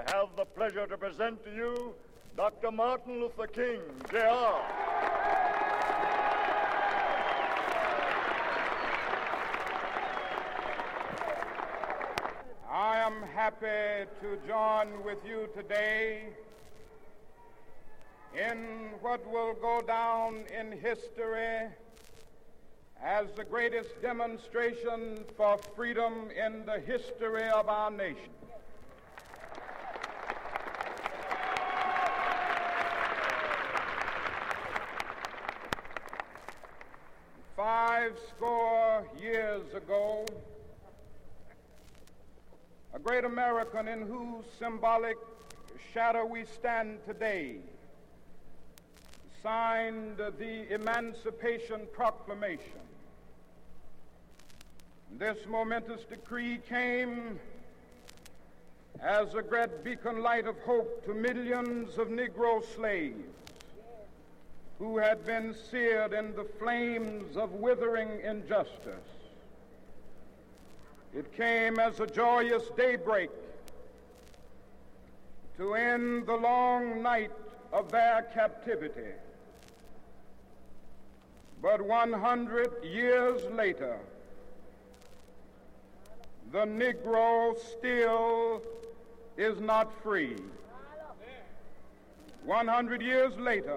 I have the pleasure to present to you Dr. Martin Luther King, Jr. I am happy to join with you today in what will go down in history as the greatest demonstration for freedom in the history of our nation. Score years ago, a great American in whose symbolic shadow we stand today signed the Emancipation Proclamation. This momentous decree came as a great beacon light of hope to millions of Negro slaves who had been seared in the flames of withering injustice. It came as a joyous daybreak to end the long night of their captivity. But 100 years later, the Negro still is not free. 100 years later,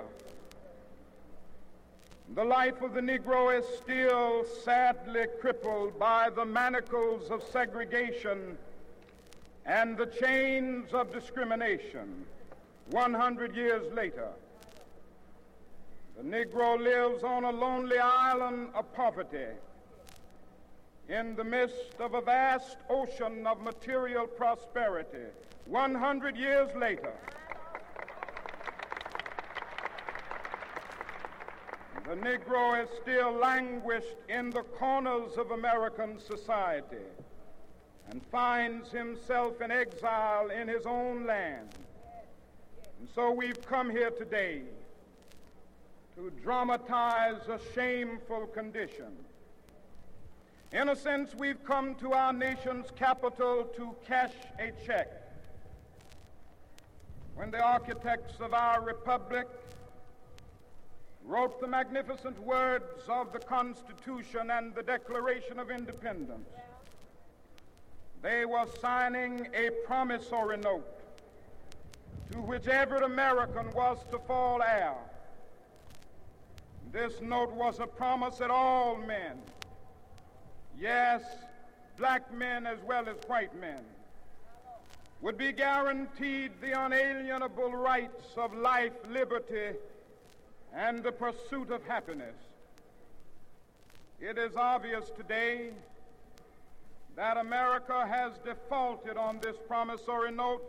the life of the Negro is still sadly crippled by the manacles of segregation and the chains of discrimination. 100 years later, the Negro lives on a lonely island of poverty in the midst of a vast ocean of material prosperity. 100 years later, the Negro is still languished in the corners of American society and finds himself in exile in his own land. And so we've come here today to dramatize a shameful condition. In a sense, we've come to our nation's capital to cash a check. When the architects of our republic wrote the magnificent words of the Constitution and the Declaration of Independence, they were signing a promissory note to which every American was to fall heir. This note was a promise that all men, yes, black men as well as white men, would be guaranteed the unalienable rights of life, liberty, and the pursuit of happiness. It is obvious today that America has defaulted on this promissory note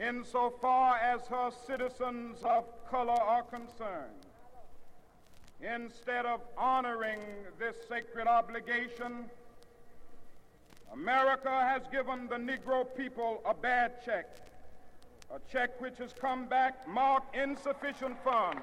insofar as her citizens of color are concerned. Instead of honoring this sacred obligation, America has given the Negro people a bad check, a check which has come back marked insufficient funds.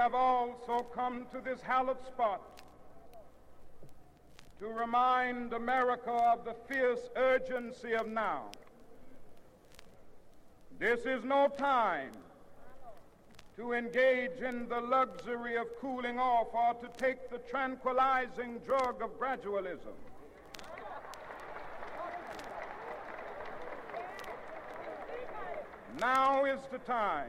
have also come to this hallowed spot to remind America of the fierce urgency of now. This is no time to engage in the luxury of cooling off or to take the tranquilizing drug of gradualism. Now is the time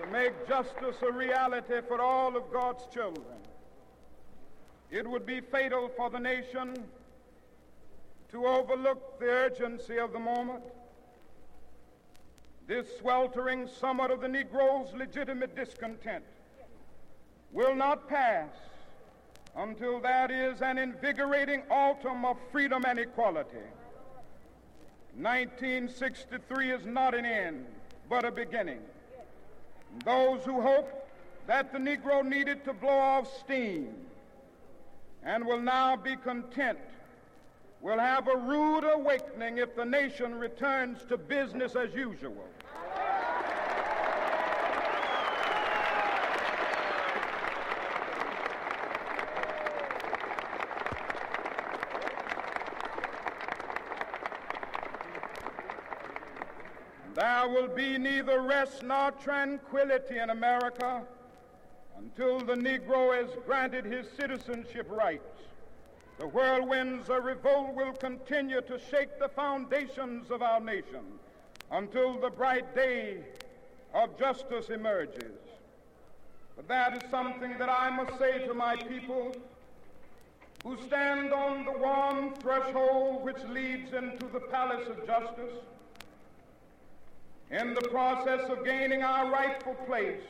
to make justice a reality for all of God's children. It would be fatal for the nation to overlook the urgency of the moment. This sweltering summit of the Negro's legitimate discontent will not pass until that is an invigorating autumn of freedom and equality. 1963 is not an end, but a beginning. Those who hope that the Negro needed to blow off steam and will now be content will have a rude awakening if the nation returns to business as usual. There will be neither rest nor tranquility in America until the Negro is granted his citizenship rights. The whirlwinds of revolt will continue to shake the foundations of our nation until the bright day of justice emerges. But that is something that I must say to my people who stand on the warm threshold which leads into the palace of justice. In the process of gaining our rightful place,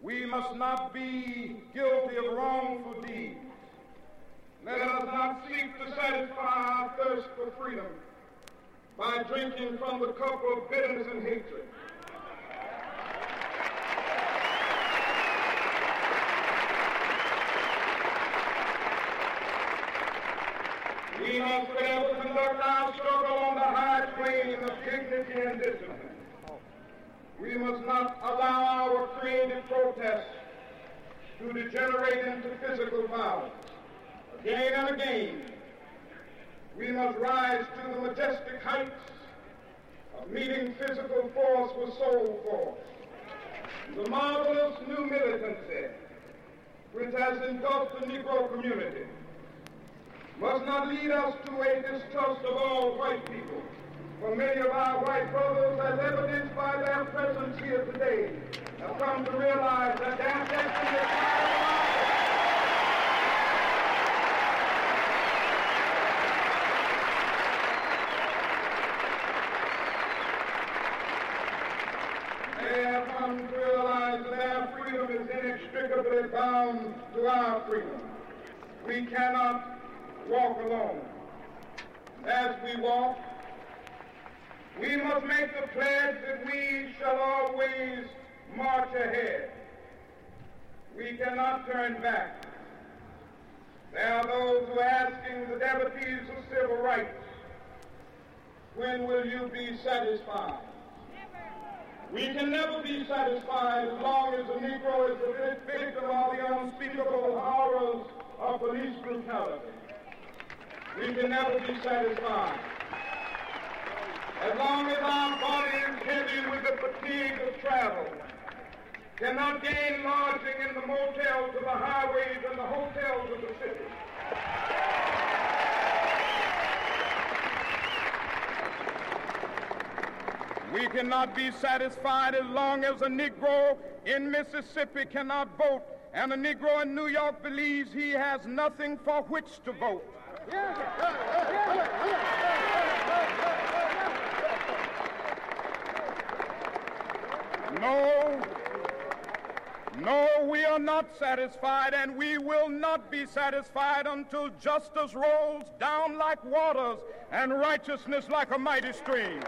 we must not be guilty of wrongful deeds. Let us not seek to satisfy our thirst for freedom by drinking from the cup of bitterness and hatred. We must to conduct our struggle the of dignity and discipline. We must not allow our creative protests to degenerate into physical violence. Again and again, we must rise to the majestic heights of meeting physical force with soul force. The marvelous new militancy which has engulfed the Negro community must not lead us to a distrust of all white people. For many of our white brothers, as evidenced by their presence here today, have come to realize that their destiny is They have come to realize that their freedom is inextricably bound to our freedom. We cannot walk alone. As we walk, we must make the pledge that we shall always march ahead. We cannot turn back. There are those who are asking the devotees of civil rights, when will you be satisfied? We can never be satisfied as long as the Negro is a victim of all the unspeakable horrors of police brutality. We can never be satisfied. As long as our body is heavy with the fatigue of travel, cannot gain lodging in the motels of the highways and the hotels of the city. We cannot be satisfied as long as a Negro in Mississippi cannot vote and a Negro in New York believes he has nothing for which to vote. No, no, we are not satisfied, and we will not be satisfied until justice rolls down like waters and righteousness like a mighty stream.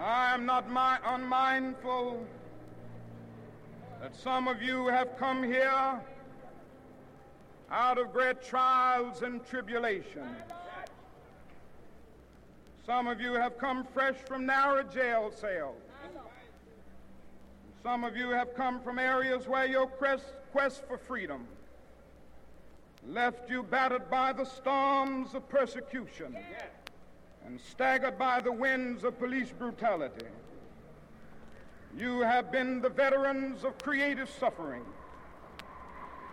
I am not my, unmindful that some of you have come here out of great trials and tribulations. Some of you have come fresh from narrow jail cells. Some of you have come from areas where your quest, for freedom left you battered by the storms of persecution and staggered by the winds of police brutality. You have been the veterans of creative suffering.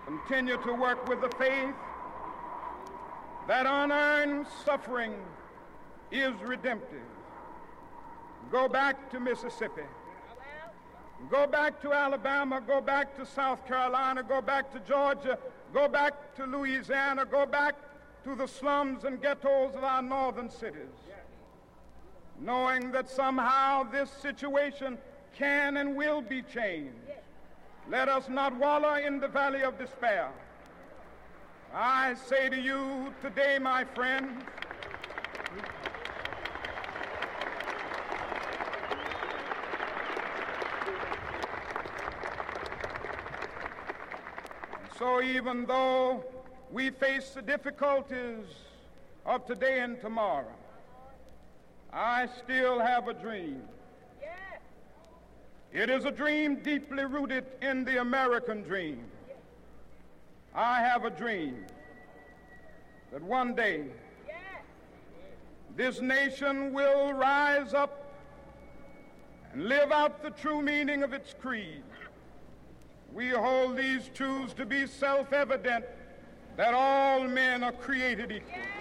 Continue to work with the faith that unearned suffering is redemptive. Go back to Mississippi. Go back to Alabama. Go back to South Carolina. Go back to Georgia. Go back to Louisiana. Go back to the slums and ghettos of our northern cities. Knowing that somehow this situation can and will be changed. Let us not wallow in the valley of despair. I say to you today, my friends, So even though we face the difficulties of today and tomorrow, I still have a dream. It is a dream deeply rooted in the American dream. I have a dream that one day this nation will rise up and live out the true meaning of its creed. We hold these truths to be self evident that all men are created equal.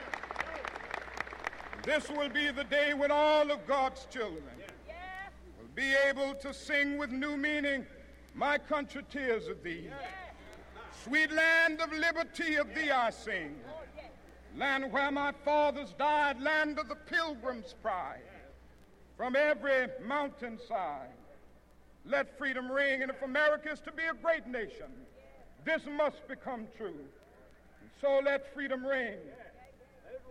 This will be the day when all of God's children will be able to sing with new meaning, My country tears of thee. Sweet land of liberty of thee I sing. Land where my fathers died, land of the pilgrim's pride. From every mountainside, let freedom ring. And if America is to be a great nation, this must become true. So let freedom ring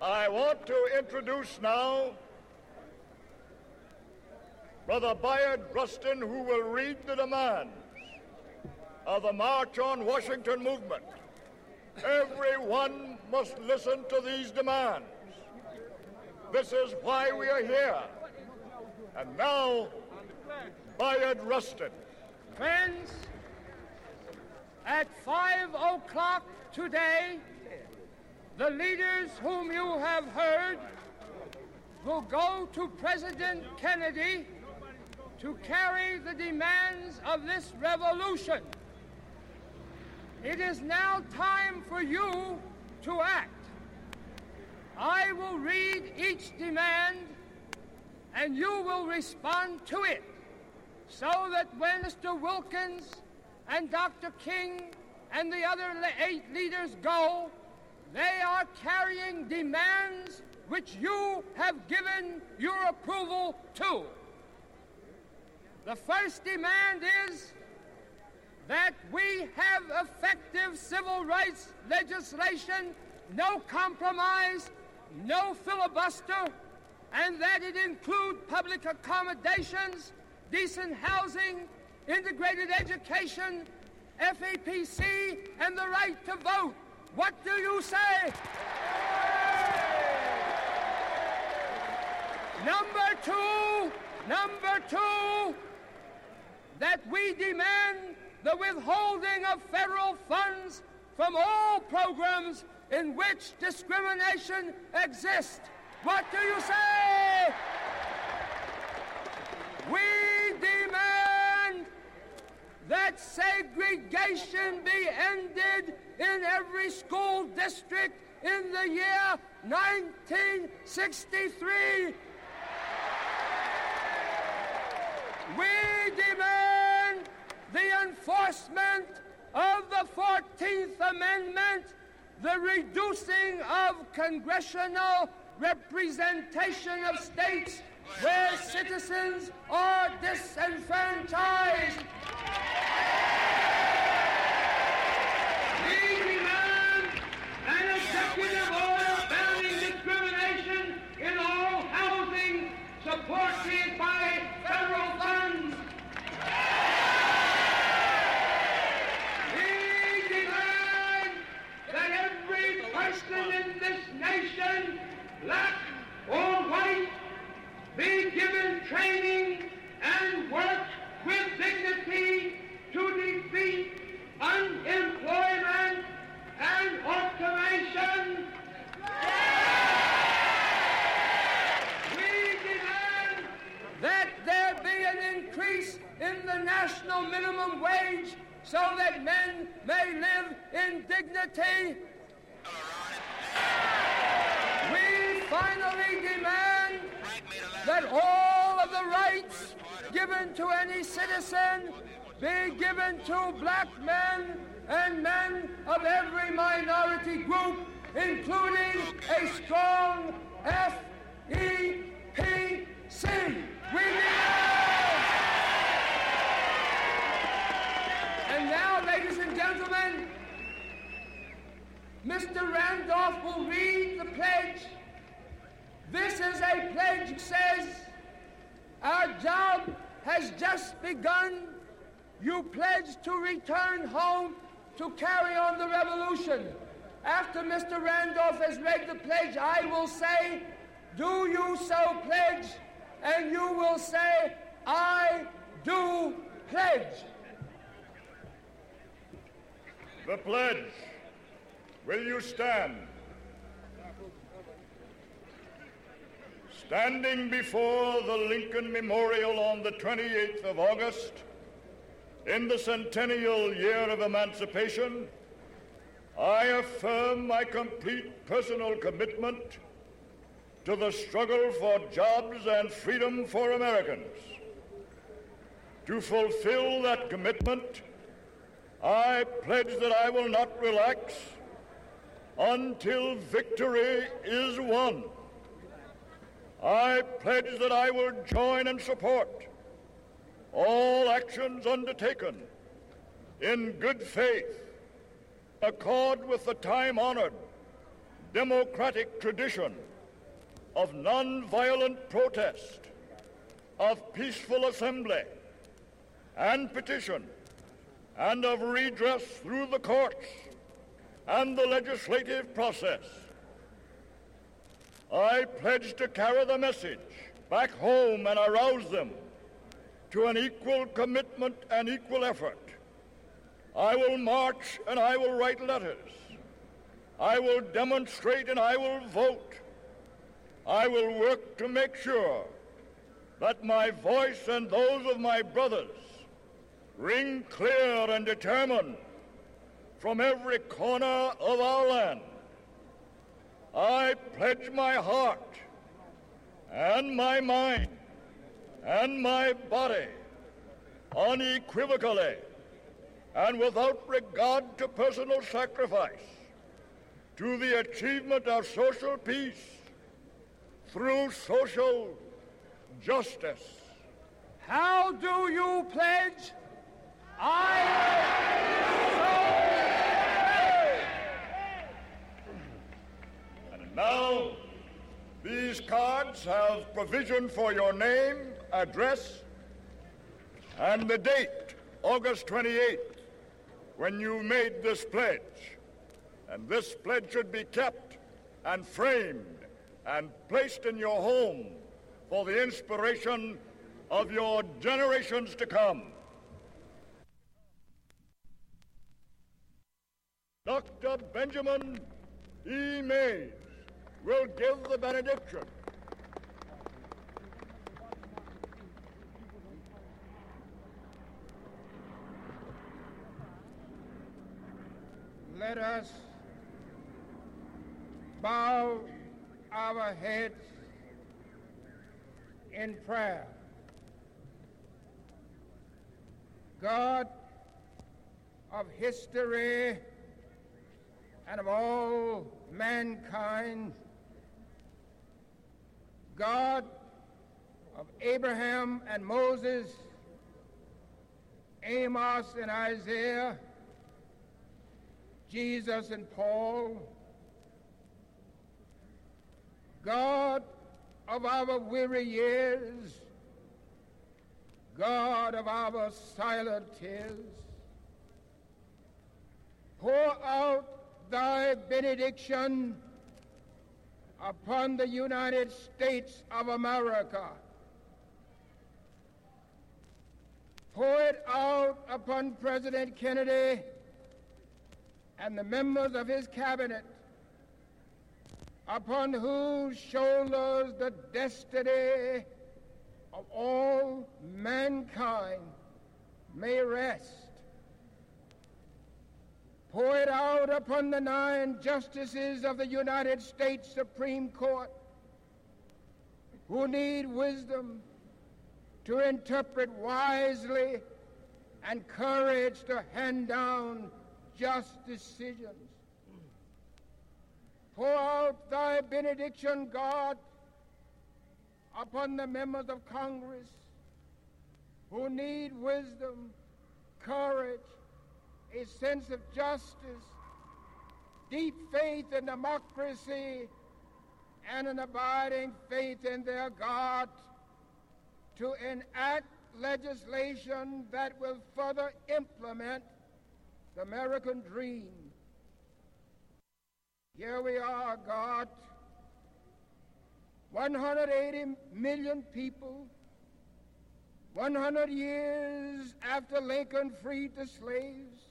I want to introduce now Brother Bayard Rustin, who will read the demands of the March on Washington movement. Everyone must listen to these demands. This is why we are here. And now, Bayard Rustin. Friends, at 5 o'clock today, the leaders whom you have heard will go to President Kennedy to carry the demands of this revolution. It is now time for you to act. I will read each demand and you will respond to it so that when Mr. Wilkins and Dr. King and the other eight leaders go, they are carrying demands which you have given your approval to. The first demand is that we have effective civil rights legislation, no compromise, no filibuster, and that it include public accommodations, decent housing, integrated education, FEPC, and the right to vote. What do you say? Number two, number two, that we demand the withholding of federal funds from all programs in which discrimination exists. What do you say? We that segregation be ended in every school district in the year 1963. We demand the enforcement of the 14th Amendment, the reducing of congressional representation of states where citizens are disenfranchised. We demand an executive order banning discrimination in all housing supported by federal funds. We demand that every person in this nation, black or be given training and work with dignity to defeat unemployment and automation. We demand that there be an increase in the national minimum wage so that men may live in dignity. We finally demand that all of the rights given to any citizen be given to black men and men of every minority group, including a strong F E P C. We And now, ladies and gentlemen, Mr. Randolph will read the pledge. This is a pledge says, Our job has just begun. You pledge to return home to carry on the revolution. After Mr. Randolph has read the pledge, I will say, Do you so pledge? And you will say, I do pledge. The pledge. Will you stand? Standing before the Lincoln Memorial on the 28th of August, in the centennial year of emancipation, I affirm my complete personal commitment to the struggle for jobs and freedom for Americans. To fulfill that commitment, I pledge that I will not relax until victory is won. I pledge that I will join and support all actions undertaken in good faith accord with the time-honored democratic tradition of nonviolent protest, of peaceful assembly and petition, and of redress through the courts and the legislative process. I pledge to carry the message back home and arouse them to an equal commitment and equal effort I will march and I will write letters. I will demonstrate and I will vote. I will work to make sure that my voice and those of my brothers ring clear and determined from every corner of our land. I pledge my heart and my mind and my body unequivocally and without regard to personal sacrifice, to the achievement of social peace through social justice. How do you pledge? I And now, these cards have provision for your name, address, and the date, August 28th when you made this pledge. And this pledge should be kept and framed and placed in your home for the inspiration of your generations to come. Dr. Benjamin E. Mays will give the benediction. let us bow our heads in prayer. God of history and of all mankind, God of Abraham and Moses, Amos and Isaiah, Jesus and Paul, God of our weary years, God of our silent tears, pour out thy benediction upon the United States of America. Pour it out upon President Kennedy and the members of his cabinet, upon whose shoulders the destiny of all mankind may rest. Pour it out upon the nine justices of the United States Supreme Court who need wisdom to interpret wisely and courage to hand down just decisions. Pour out thy benediction, God, upon the members of Congress who need wisdom, courage, a sense of justice, deep faith in democracy, and an abiding faith in their God to enact legislation that will further implement the American dream. Here we are, God, 180 million people, 100 years after Lincoln freed the slaves,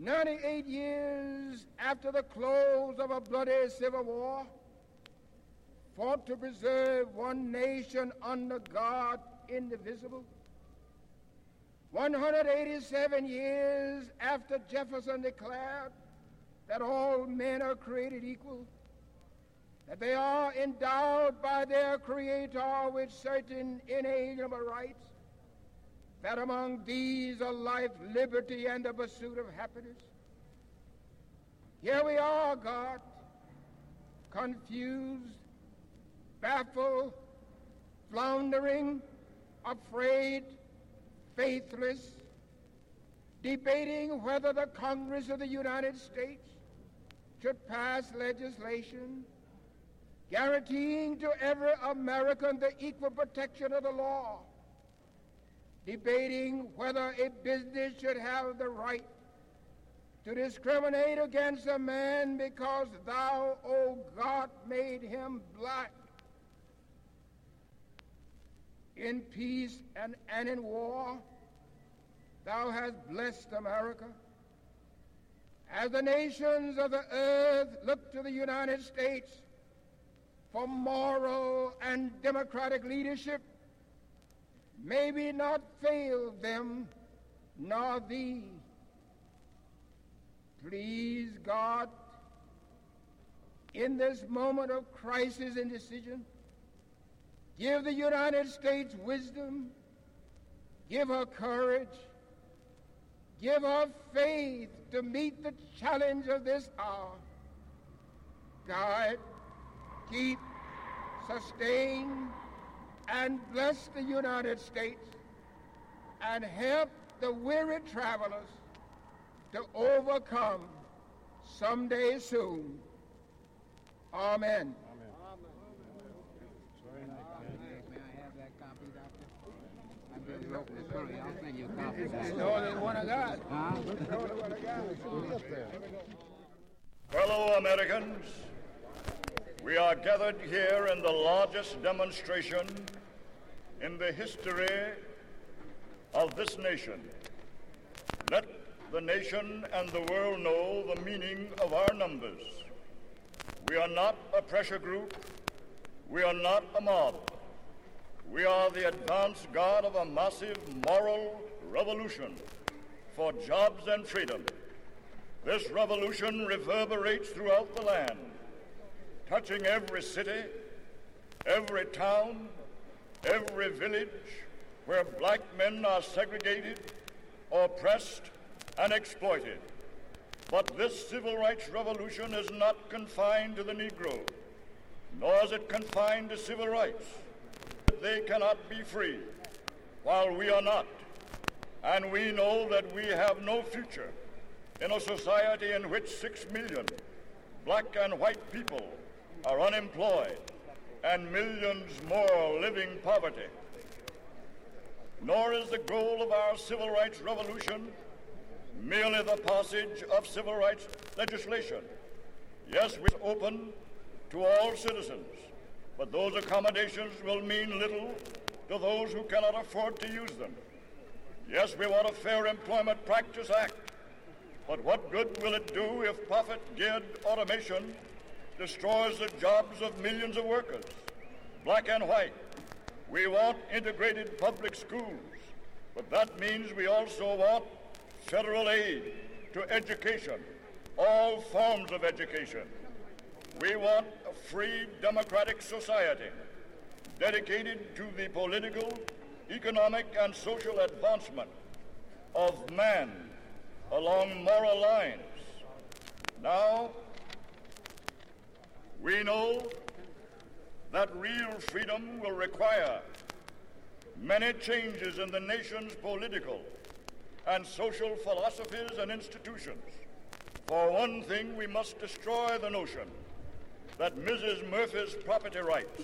98 years after the close of a bloody civil war, fought to preserve one nation under God indivisible. 187 years after Jefferson declared that all men are created equal, that they are endowed by their Creator with certain inalienable rights, that among these are life, liberty, and the pursuit of happiness. Here we are, God, confused, baffled, floundering, afraid, faithless, debating whether the Congress of the United States should pass legislation guaranteeing to every American the equal protection of the law, debating whether a business should have the right to discriminate against a man because thou, O God, made him black in peace and, and in war, thou hast blessed America. As the nations of the earth look to the United States for moral and democratic leadership, may we not fail them nor thee. Please, God, in this moment of crisis and decision, Give the United States wisdom. Give her courage. Give her faith to meet the challenge of this hour. Guide, keep, sustain, and bless the United States and help the weary travelers to overcome someday soon. Amen. Fellow Americans, we are gathered here in the largest demonstration in the history of this nation. Let the nation and the world know the meaning of our numbers. We are not a pressure group. We are not a mob. We are the advance guard of a massive moral revolution for jobs and freedom. This revolution reverberates throughout the land, touching every city, every town, every village where black men are segregated, oppressed, and exploited. But this civil rights revolution is not confined to the Negro, nor is it confined to civil rights they cannot be free, while we are not. And we know that we have no future in a society in which six million black and white people are unemployed and millions more living poverty. Nor is the goal of our civil rights revolution merely the passage of civil rights legislation. Yes, we're open to all citizens but those accommodations will mean little to those who cannot afford to use them. Yes, we want a Fair Employment Practice Act, but what good will it do if profit-geared automation destroys the jobs of millions of workers, black and white? We want integrated public schools, but that means we also want federal aid to education, all forms of education. We want a free democratic society dedicated to the political, economic, and social advancement of man along moral lines. Now, We know that real freedom will require many changes in the nation's political and social philosophies and institutions. For one thing, we must destroy the notion that Mrs. Murphy's property rights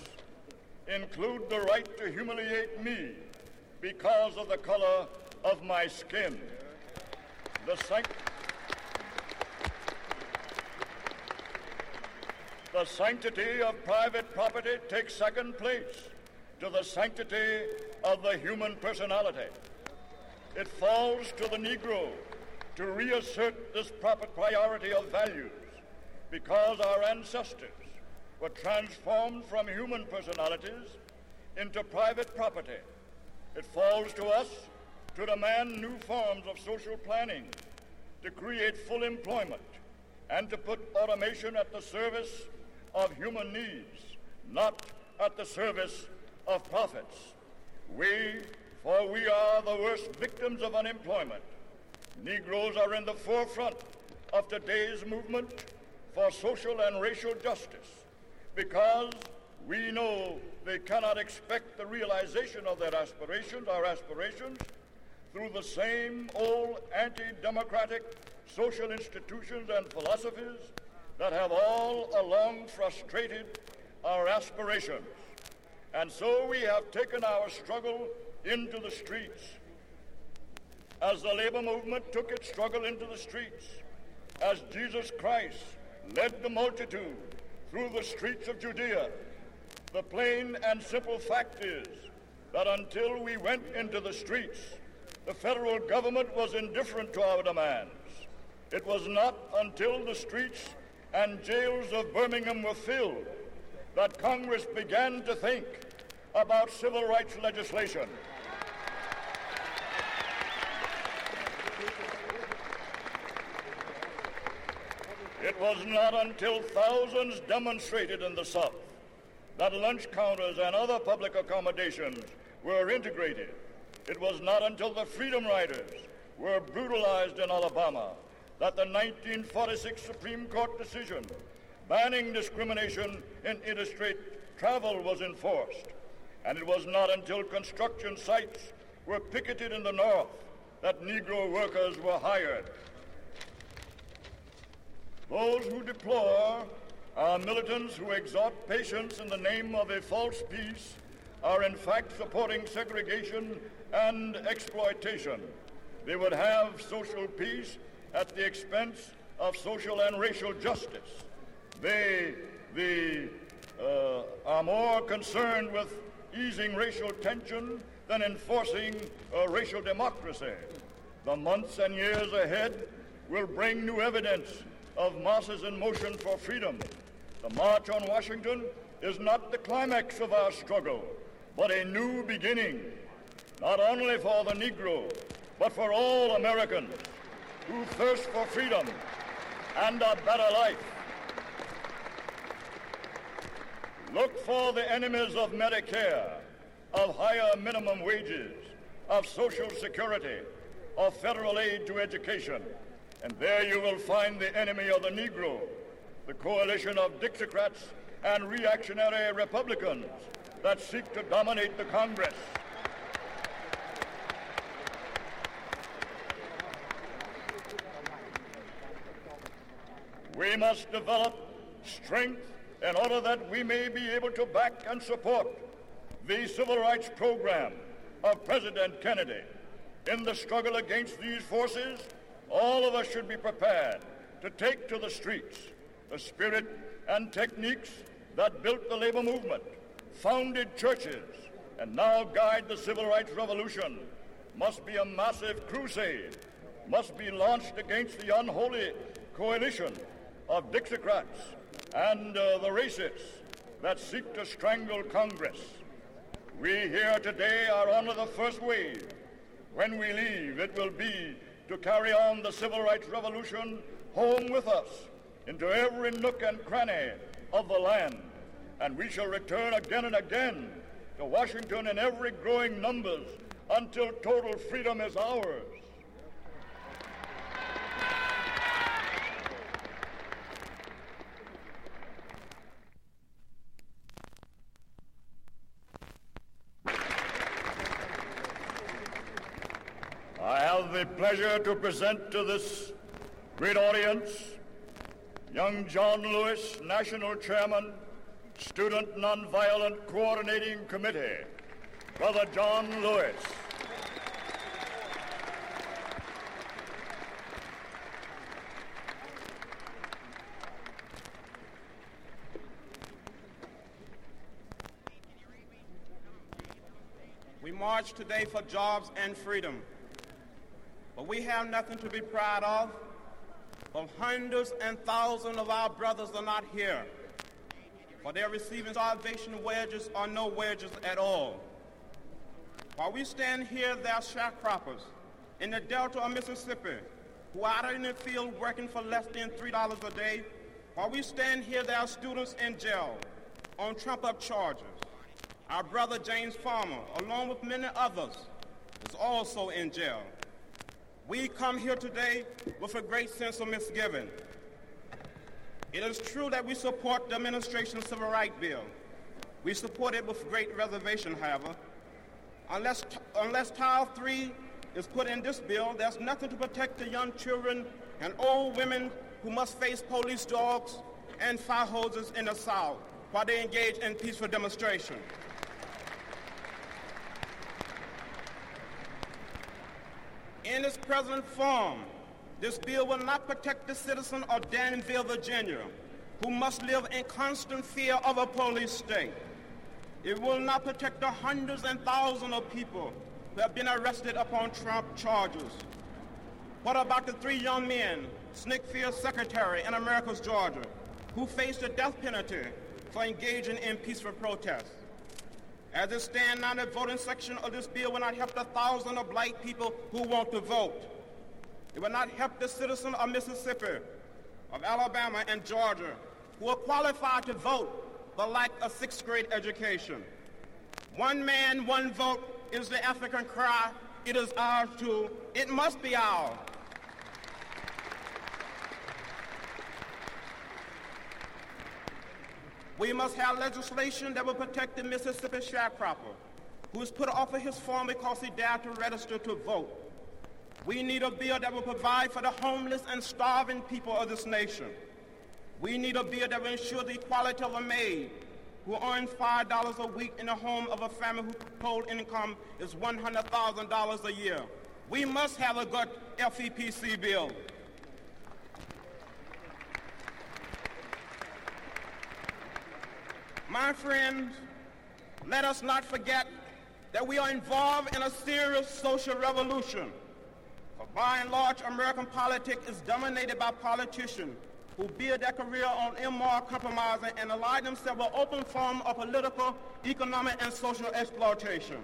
include the right to humiliate me because of the color of my skin. The, sanct- the sanctity of private property takes second place to the sanctity of the human personality. It falls to the Negro to reassert this proper priority of values because our ancestors were transformed from human personalities into private property. It falls to us to demand new forms of social planning, to create full employment, and to put automation at the service of human needs, not at the service of profits. We, for we are the worst victims of unemployment. Negroes are in the forefront of today's movement for social and racial justice because we know they cannot expect the realization of their aspirations, our aspirations, through the same old anti-democratic social institutions and philosophies that have all along frustrated our aspirations. And so we have taken our struggle into the streets. As the labor movement took its struggle into the streets, as Jesus Christ led the multitude through the streets of Judea, the plain and simple fact is that until we went into the streets, the federal government was indifferent to our demands. It was not until the streets and jails of Birmingham were filled that Congress began to think about civil rights legislation. It was not until thousands demonstrated in the South that lunch counters and other public accommodations were integrated. It was not until the Freedom Riders were brutalized in Alabama that the 1946 Supreme Court decision banning discrimination in interstate travel was enforced. And it was not until construction sites were picketed in the North that Negro workers were hired. Those who deplore our militants who exhort patience in the name of a false peace are in fact supporting segregation and exploitation. They would have social peace at the expense of social and racial justice. They, the, uh, are more concerned with easing racial tension than enforcing uh, racial democracy. The months and years ahead will bring new evidence of masses in motion for freedom. The March on Washington is not the climax of our struggle, but a new beginning, not only for the Negro, but for all Americans who thirst for freedom and a better life. Look for the enemies of Medicare, of higher minimum wages, of Social Security, of federal aid to education. And there you will find the enemy of the Negro, the coalition of Dixiecrats and reactionary Republicans that seek to dominate the Congress. We must develop strength in order that we may be able to back and support the civil rights program of President Kennedy. In the struggle against these forces, all of us should be prepared to take to the streets the spirit and techniques that built the labor movement, founded churches, and now guide the civil rights revolution must be a massive crusade, must be launched against the unholy coalition of Dixiecrats and uh, the racists that seek to strangle Congress. We here today are on the first wave. When we leave, it will be to carry on the civil rights revolution home with us into every nook and cranny of the land. And we shall return again and again to Washington in every growing numbers until total freedom is ours. have the pleasure to present to this great audience young John Lewis, National Chairman, Student Nonviolent Coordinating Committee. Brother John Lewis. We march today for jobs and freedom. But we have nothing to be proud of. But hundreds and thousands of our brothers are not here. For they're receiving starvation wages or no wages at all. While we stand here, there are sharecroppers in the Delta of Mississippi who are out in the field working for less than $3 a day. While we stand here, there are students in jail on trump-up charges. Our brother James Farmer, along with many others, is also in jail. We come here today with a great sense of misgiving. It is true that we support the administration's civil rights bill. We support it with great reservation, however. Unless, unless Title 3 is put in this bill, there's nothing to protect the young children and old women who must face police dogs and fire hoses in the South while they engage in peaceful demonstration. In its present form, this bill will not protect the citizen of Danville, Virginia, who must live in constant fear of a police state. It will not protect the hundreds and thousands of people who have been arrested upon Trump charges. What about the three young men, SNCC secretary in Americus Georgia, who faced the death penalty for engaging in peaceful protests? As it stands now, the voting section of this bill will not help the thousands of black people who want to vote. It will not help the citizens of Mississippi, of Alabama, and Georgia who are qualified to vote but lack a sixth grade education. One man, one vote is the African cry. It is ours too. It must be ours. We must have legislation that will protect the Mississippi sharecropper who is put off of his farm because he dared to register to vote. We need a bill that will provide for the homeless and starving people of this nation. We need a bill that will ensure the equality of a maid who earns $5 a week in the home of a family whose total income is $100,000 a year. We must have a good FEPC bill. My friends, let us not forget that we are involved in a serious social revolution. For by and large, American politics is dominated by politicians who build their career on immoral compromising and ally themselves with open form of political, economic, and social exploitation.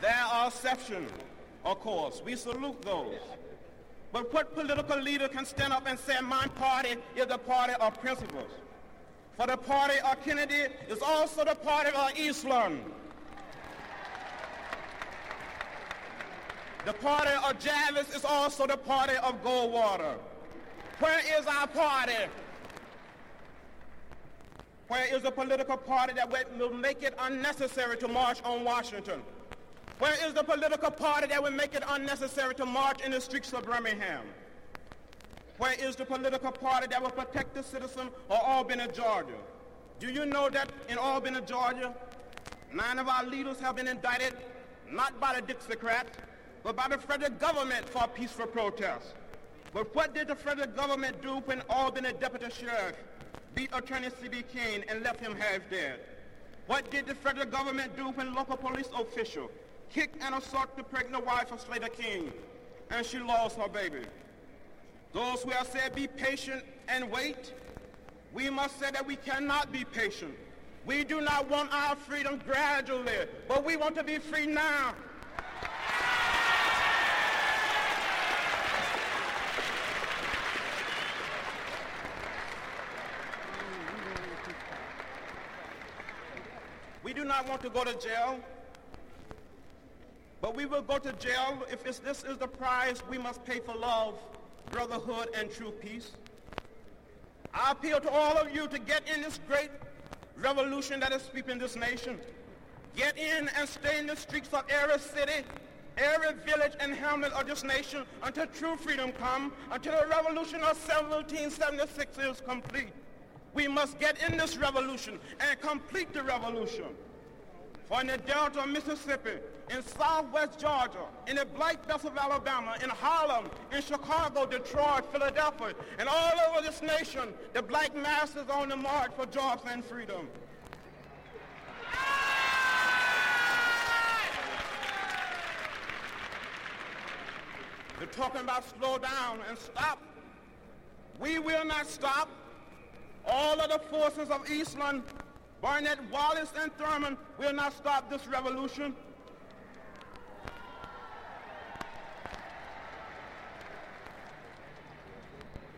There are exceptions, of course. We salute those. But what political leader can stand up and say, my party is the party of principles? For the party of Kennedy is also the party of Eastland. The party of Javits is also the party of Goldwater. Where is our party? Where is a political party that will make it unnecessary to march on Washington? Where is the political party that will make it unnecessary to march in the streets of Birmingham? Where is the political party that will protect the citizen of Albany, Georgia? Do you know that in Albany, Georgia, nine of our leaders have been indicted, not by the Dixiecrats, but by the federal government for peaceful protest. But what did the federal government do when Albany deputy sheriff beat attorney C.B. King and left him half dead? What did the federal government do when local police official kicked and assaulted the pregnant wife of Slater King and she lost her baby? Those who have said be patient and wait, we must say that we cannot be patient. We do not want our freedom gradually, but we want to be free now. We do not want to go to jail, but we will go to jail if this is the price we must pay for love, brotherhood, and true peace. I appeal to all of you to get in this great revolution that is sweeping this nation. get in and stay in the streets of every city, every village and hamlet of this nation until true freedom come, until the revolution of 1776 is complete. We must get in this revolution and complete the revolution. In the Delta of Mississippi, in southwest Georgia, in the Black Belt of Alabama, in Harlem, in Chicago, Detroit, Philadelphia, and all over this nation, the black masses on the march for jobs and freedom. They're talking about slow down and stop. We will not stop. All of the forces of Eastland, Barnett, Wallace, and Thurmond will not stop this revolution.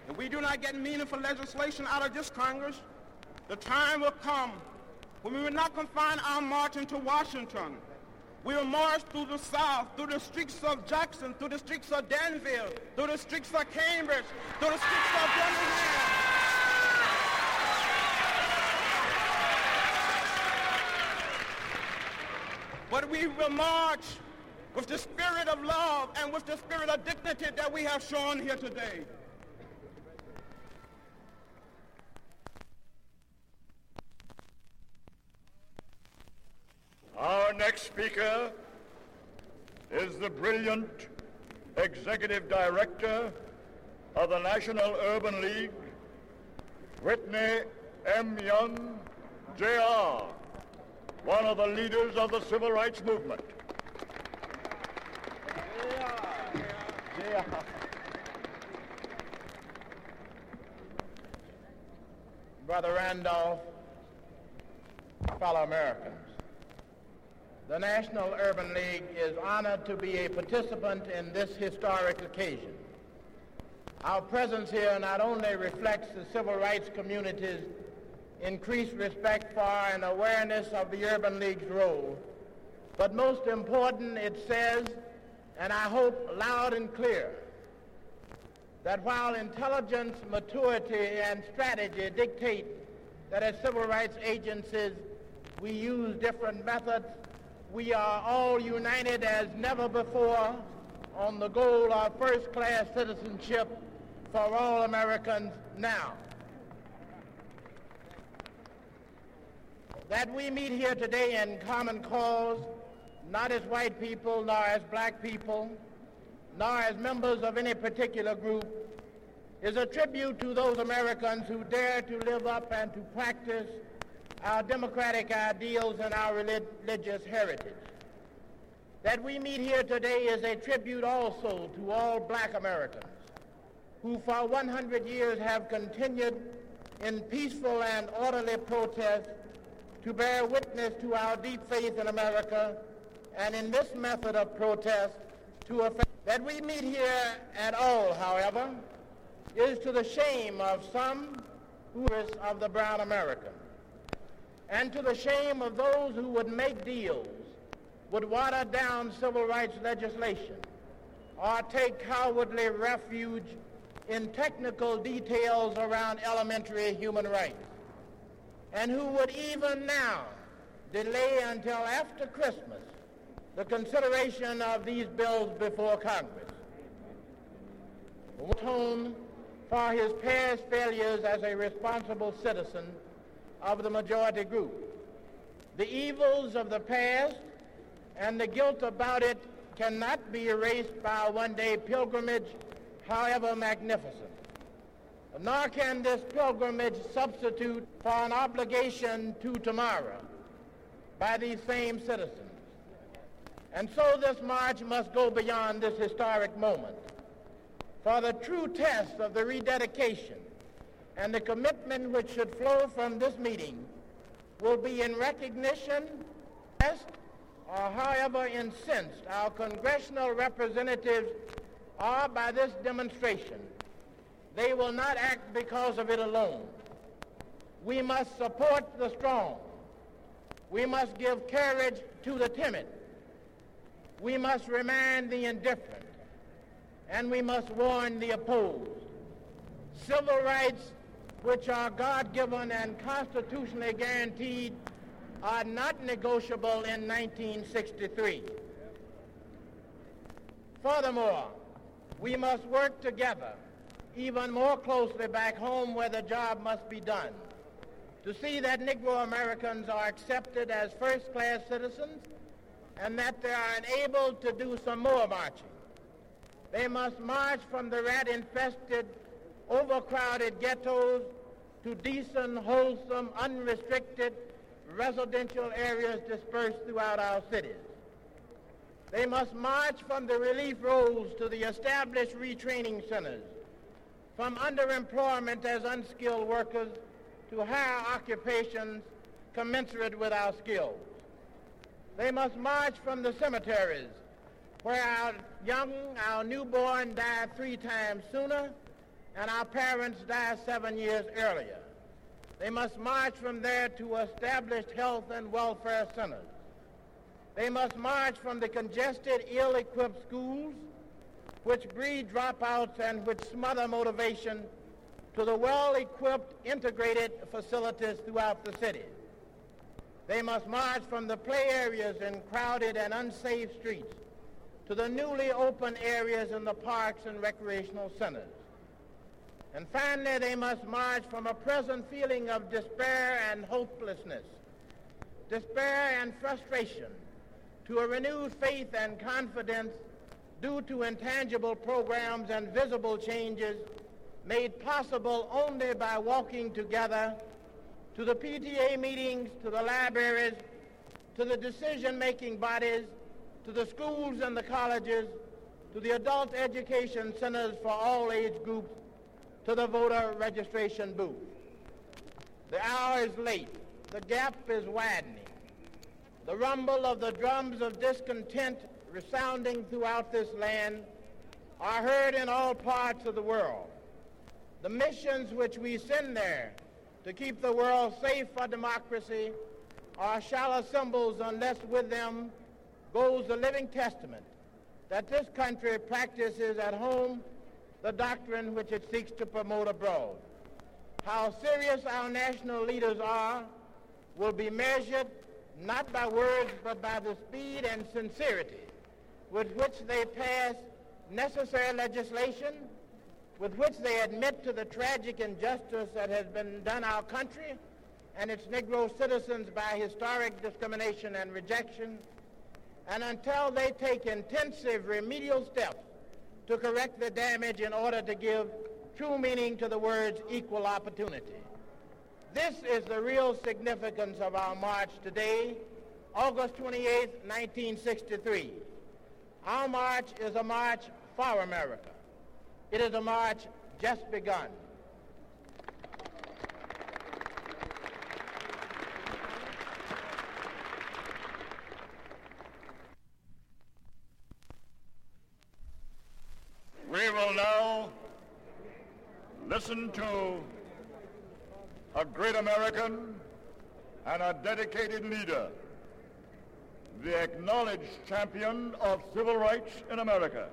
If we do not get meaningful legislation out of this Congress, the time will come when we will not confine our marching to Washington. We will march through the South, through the streets of Jackson, through the streets of Danville, through the streets of Cambridge, through the streets of Birmingham. But we will march with the spirit of love and with the spirit of dignity that we have shown here today. Our next speaker is the brilliant executive director of the National Urban League, Whitney M. Young, Jr., one of the leaders of the civil rights movement. Brother Randolph, fellow Americans. The National Urban League is honored to be a participant in this historic occasion. Our presence here not only reflects the civil rights community's increased respect for and awareness of the Urban League's role, but most important, it says, and I hope loud and clear, that while intelligence, maturity, and strategy dictate that as civil rights agencies we use different methods, we are all united as never before on the goal of first-class citizenship for all Americans now. That we meet here today in common cause, not as white people, nor as black people, nor as members of any particular group, is a tribute to those Americans who dare to live up and to practice our democratic ideals and our religious heritage. That we meet here today is a tribute also to all black Americans who for 100 years have continued in peaceful and orderly protest to bear witness to our deep faith in America and in this method of protest to affect that we meet here at all, however, is to the shame of some who is of the brown American and to the shame of those who would make deals, would water down civil rights legislation, or take cowardly refuge in technical details around elementary human rights, and who would even now delay until after Christmas the consideration of these bills before Congress. Atone for his past failures as a responsible citizen of the majority group. The evils of the past and the guilt about it cannot be erased by a one-day pilgrimage, however magnificent. Nor can this pilgrimage substitute for an obligation to tomorrow by these same citizens. And so this march must go beyond this historic moment. For the true test of the rededication and the commitment which should flow from this meeting will be in recognition or however incensed our congressional representatives are by this demonstration. They will not act because of it alone. We must support the strong. We must give courage to the timid. We must remind the indifferent. And we must warn the opposed. Civil rights which are God-given and constitutionally guaranteed, are not negotiable in 1963. Furthermore, we must work together even more closely back home where the job must be done to see that Negro Americans are accepted as first-class citizens and that they are enabled to do some more marching. They must march from the rat-infested, overcrowded ghettos to decent, wholesome, unrestricted residential areas dispersed throughout our cities. They must march from the relief rolls to the established retraining centers, from underemployment as unskilled workers to higher occupations commensurate with our skills. They must march from the cemeteries where our young, our newborn die three times sooner and our parents die seven years earlier. They must march from there to established health and welfare centers. They must march from the congested, ill-equipped schools which breed dropouts and which smother motivation to the well-equipped, integrated facilities throughout the city. They must march from the play areas in crowded and unsafe streets to the newly open areas in the parks and recreational centers. And finally, they must march from a present feeling of despair and hopelessness, despair and frustration, to a renewed faith and confidence due to intangible programs and visible changes made possible only by walking together to the PTA meetings, to the libraries, to the decision-making bodies, to the schools and the colleges, to the adult education centers for all age groups, to the voter registration booth. The hour is late. The gap is widening. The rumble of the drums of discontent resounding throughout this land are heard in all parts of the world. The missions which we send there to keep the world safe for democracy are shallow symbols unless with them goes the living testament that this country practices at home the doctrine which it seeks to promote abroad. How serious our national leaders are will be measured not by words but by the speed and sincerity with which they pass necessary legislation, with which they admit to the tragic injustice that has been done our country and its Negro citizens by historic discrimination and rejection, and until they take intensive remedial steps to correct the damage in order to give true meaning to the words equal opportunity. This is the real significance of our march today, August 28, 1963. Our march is a march for America. It is a march just begun. We will now listen to a great American and a dedicated leader, the acknowledged champion of civil rights in America,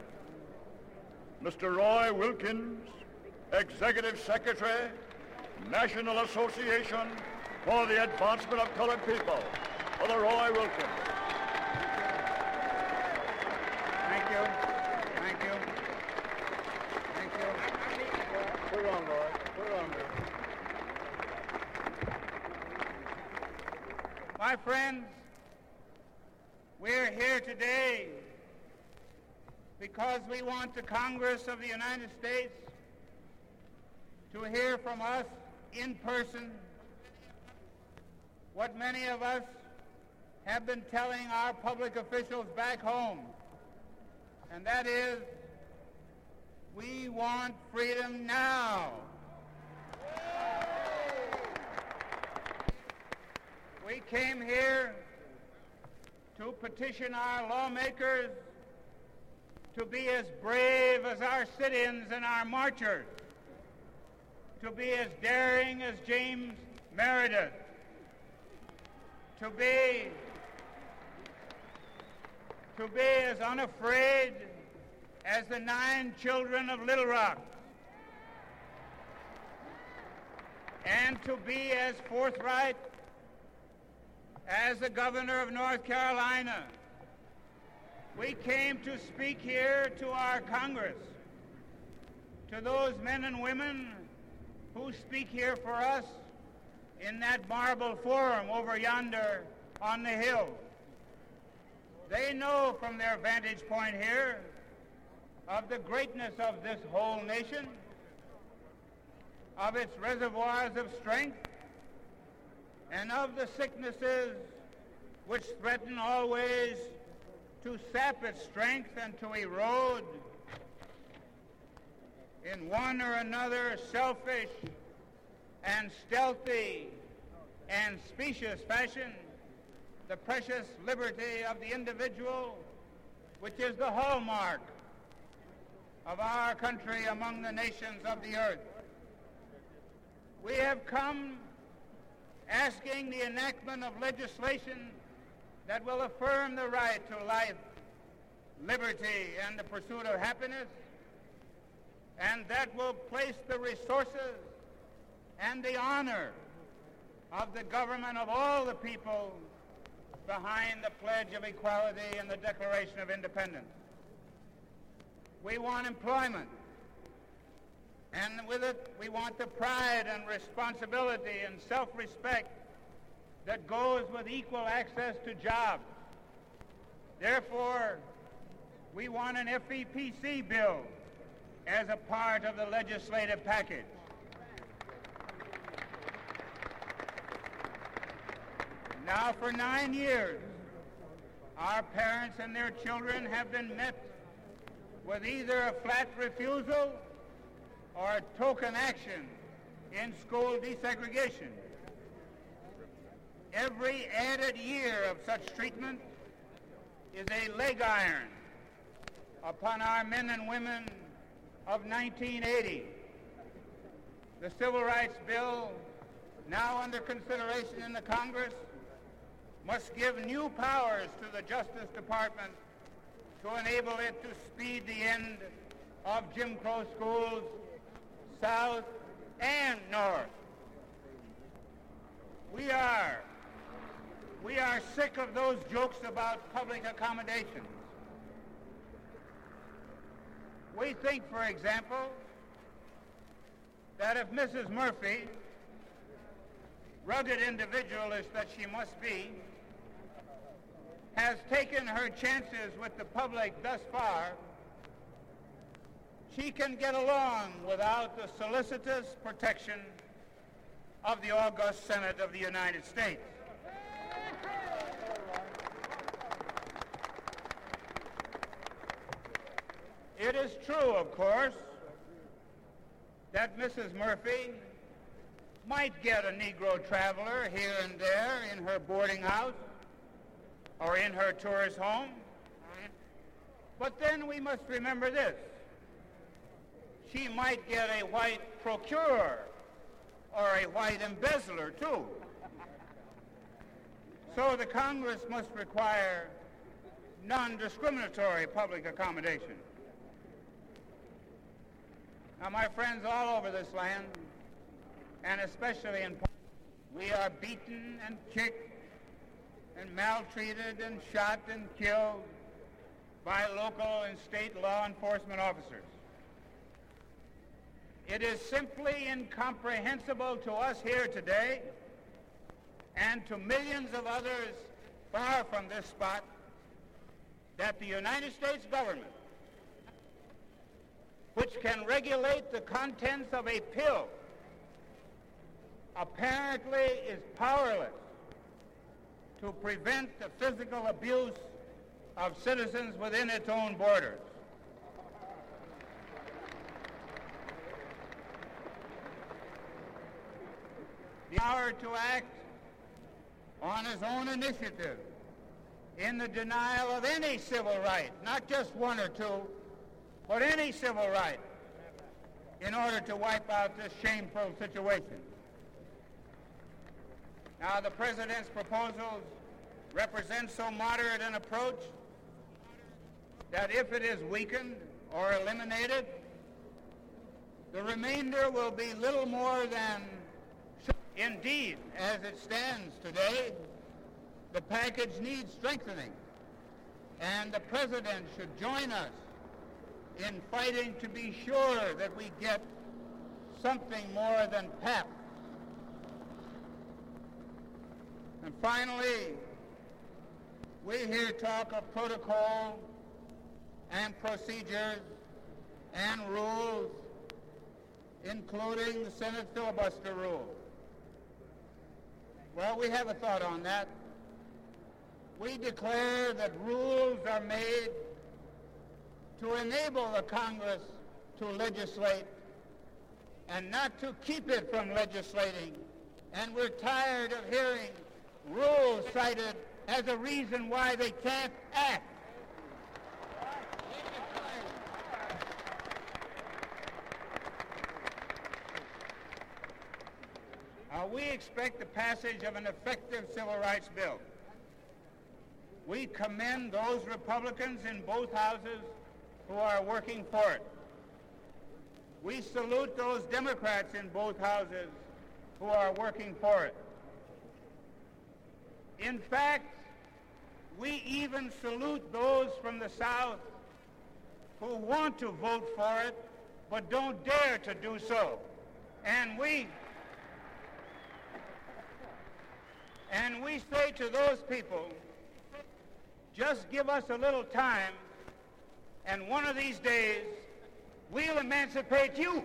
Mr. Roy Wilkins, Executive Secretary, National Association for the Advancement of Colored People, for the Roy Wilkins. Thank you. Thank you. Thank you. Put on, Roy. Put on Roy. My friends, we're here today because we want the Congress of the United States to hear from us in person what many of us have been telling our public officials back home, and that is we want freedom now. We came here to petition our lawmakers to be as brave as our sit-ins and our marchers, to be as daring as James Meredith, to be to be as unafraid as the nine children of Little Rock, and to be as forthright as the governor of North Carolina, we came to speak here to our Congress, to those men and women who speak here for us in that marble forum over yonder on the hill. They know from their vantage point here of the greatness of this whole nation, of its reservoirs of strength, and of the sicknesses which threaten always to sap its strength and to erode in one or another selfish and stealthy and specious fashion the precious liberty of the individual, which is the hallmark of our country among the nations of the earth. We have come asking the enactment of legislation that will affirm the right to life, liberty, and the pursuit of happiness, and that will place the resources and the honor of the government of all the people behind the Pledge of Equality and the Declaration of Independence. We want employment. And with it, we want the pride and responsibility and self-respect that goes with equal access to jobs. Therefore, we want an FEPC bill as a part of the legislative package. Now, for nine years, our parents and their children have been met with either a flat refusal or token action in school desegregation. Every added year of such treatment is a leg iron upon our men and women of 1980. The Civil Rights Bill, now under consideration in the Congress, must give new powers to the Justice Department to enable it to speed the end of Jim Crow schools, South and North. We are, we are sick of those jokes about public accommodations. We think, for example, that if Mrs. Murphy, rugged individualist that she must be, has taken her chances with the public thus far, she can get along without the solicitous protection of the august Senate of the United States. It is true, of course, that Mrs. Murphy might get a Negro traveler here and there in her boarding house or in her tourist home. But then we must remember this. She might get a white procurer or a white embezzler too. So the Congress must require non-discriminatory public accommodation. Now, my friends all over this land, and especially in we are beaten and kicked and maltreated and shot and killed by local and state law enforcement officers. It is simply incomprehensible to us here today and to millions of others far from this spot that the United States government, which can regulate the contents of a pill, apparently is powerless to prevent the physical abuse of citizens within its own borders. The power to act on his own initiative in the denial of any civil right, not just one or two, but any civil right, in order to wipe out this shameful situation. Now, the President's proposals represent so moderate an approach that if it is weakened or eliminated, the remainder will be little more than, indeed, as it stands today, the package needs strengthening, and the President should join us in fighting to be sure that we get something more than PAP. And finally, we hear talk of protocol and procedures and rules, including the Senate filibuster rule. Well, we have a thought on that. We declare that rules are made to enable the Congress to legislate and not to keep it from legislating. And we're tired of hearing rules cited as a reason why they can't act. Uh, we expect the passage of an effective civil rights bill. We commend those Republicans in both houses who are working for it. We salute those Democrats in both houses who are working for it. In fact, we even salute those from the South who want to vote for it but don't dare to do so. And we and we say to those people, just give us a little time and one of these days we'll emancipate you.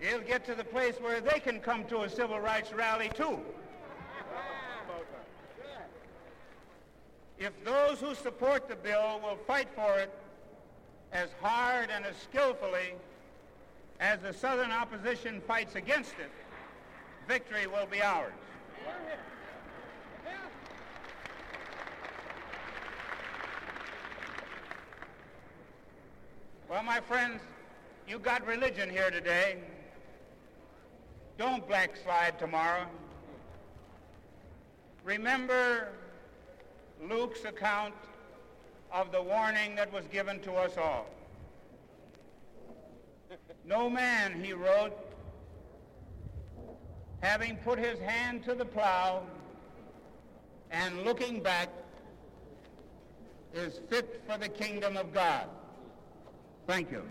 They'll get to the place where they can come to a civil rights rally too. If those who support the bill will fight for it as hard and as skillfully as the Southern opposition fights against it, victory will be ours. Well, my friends, you got religion here today. Don't blackslide tomorrow. Remember Luke's account of the warning that was given to us all. No man, he wrote, having put his hand to the plow and looking back, is fit for the kingdom of God. Thank you.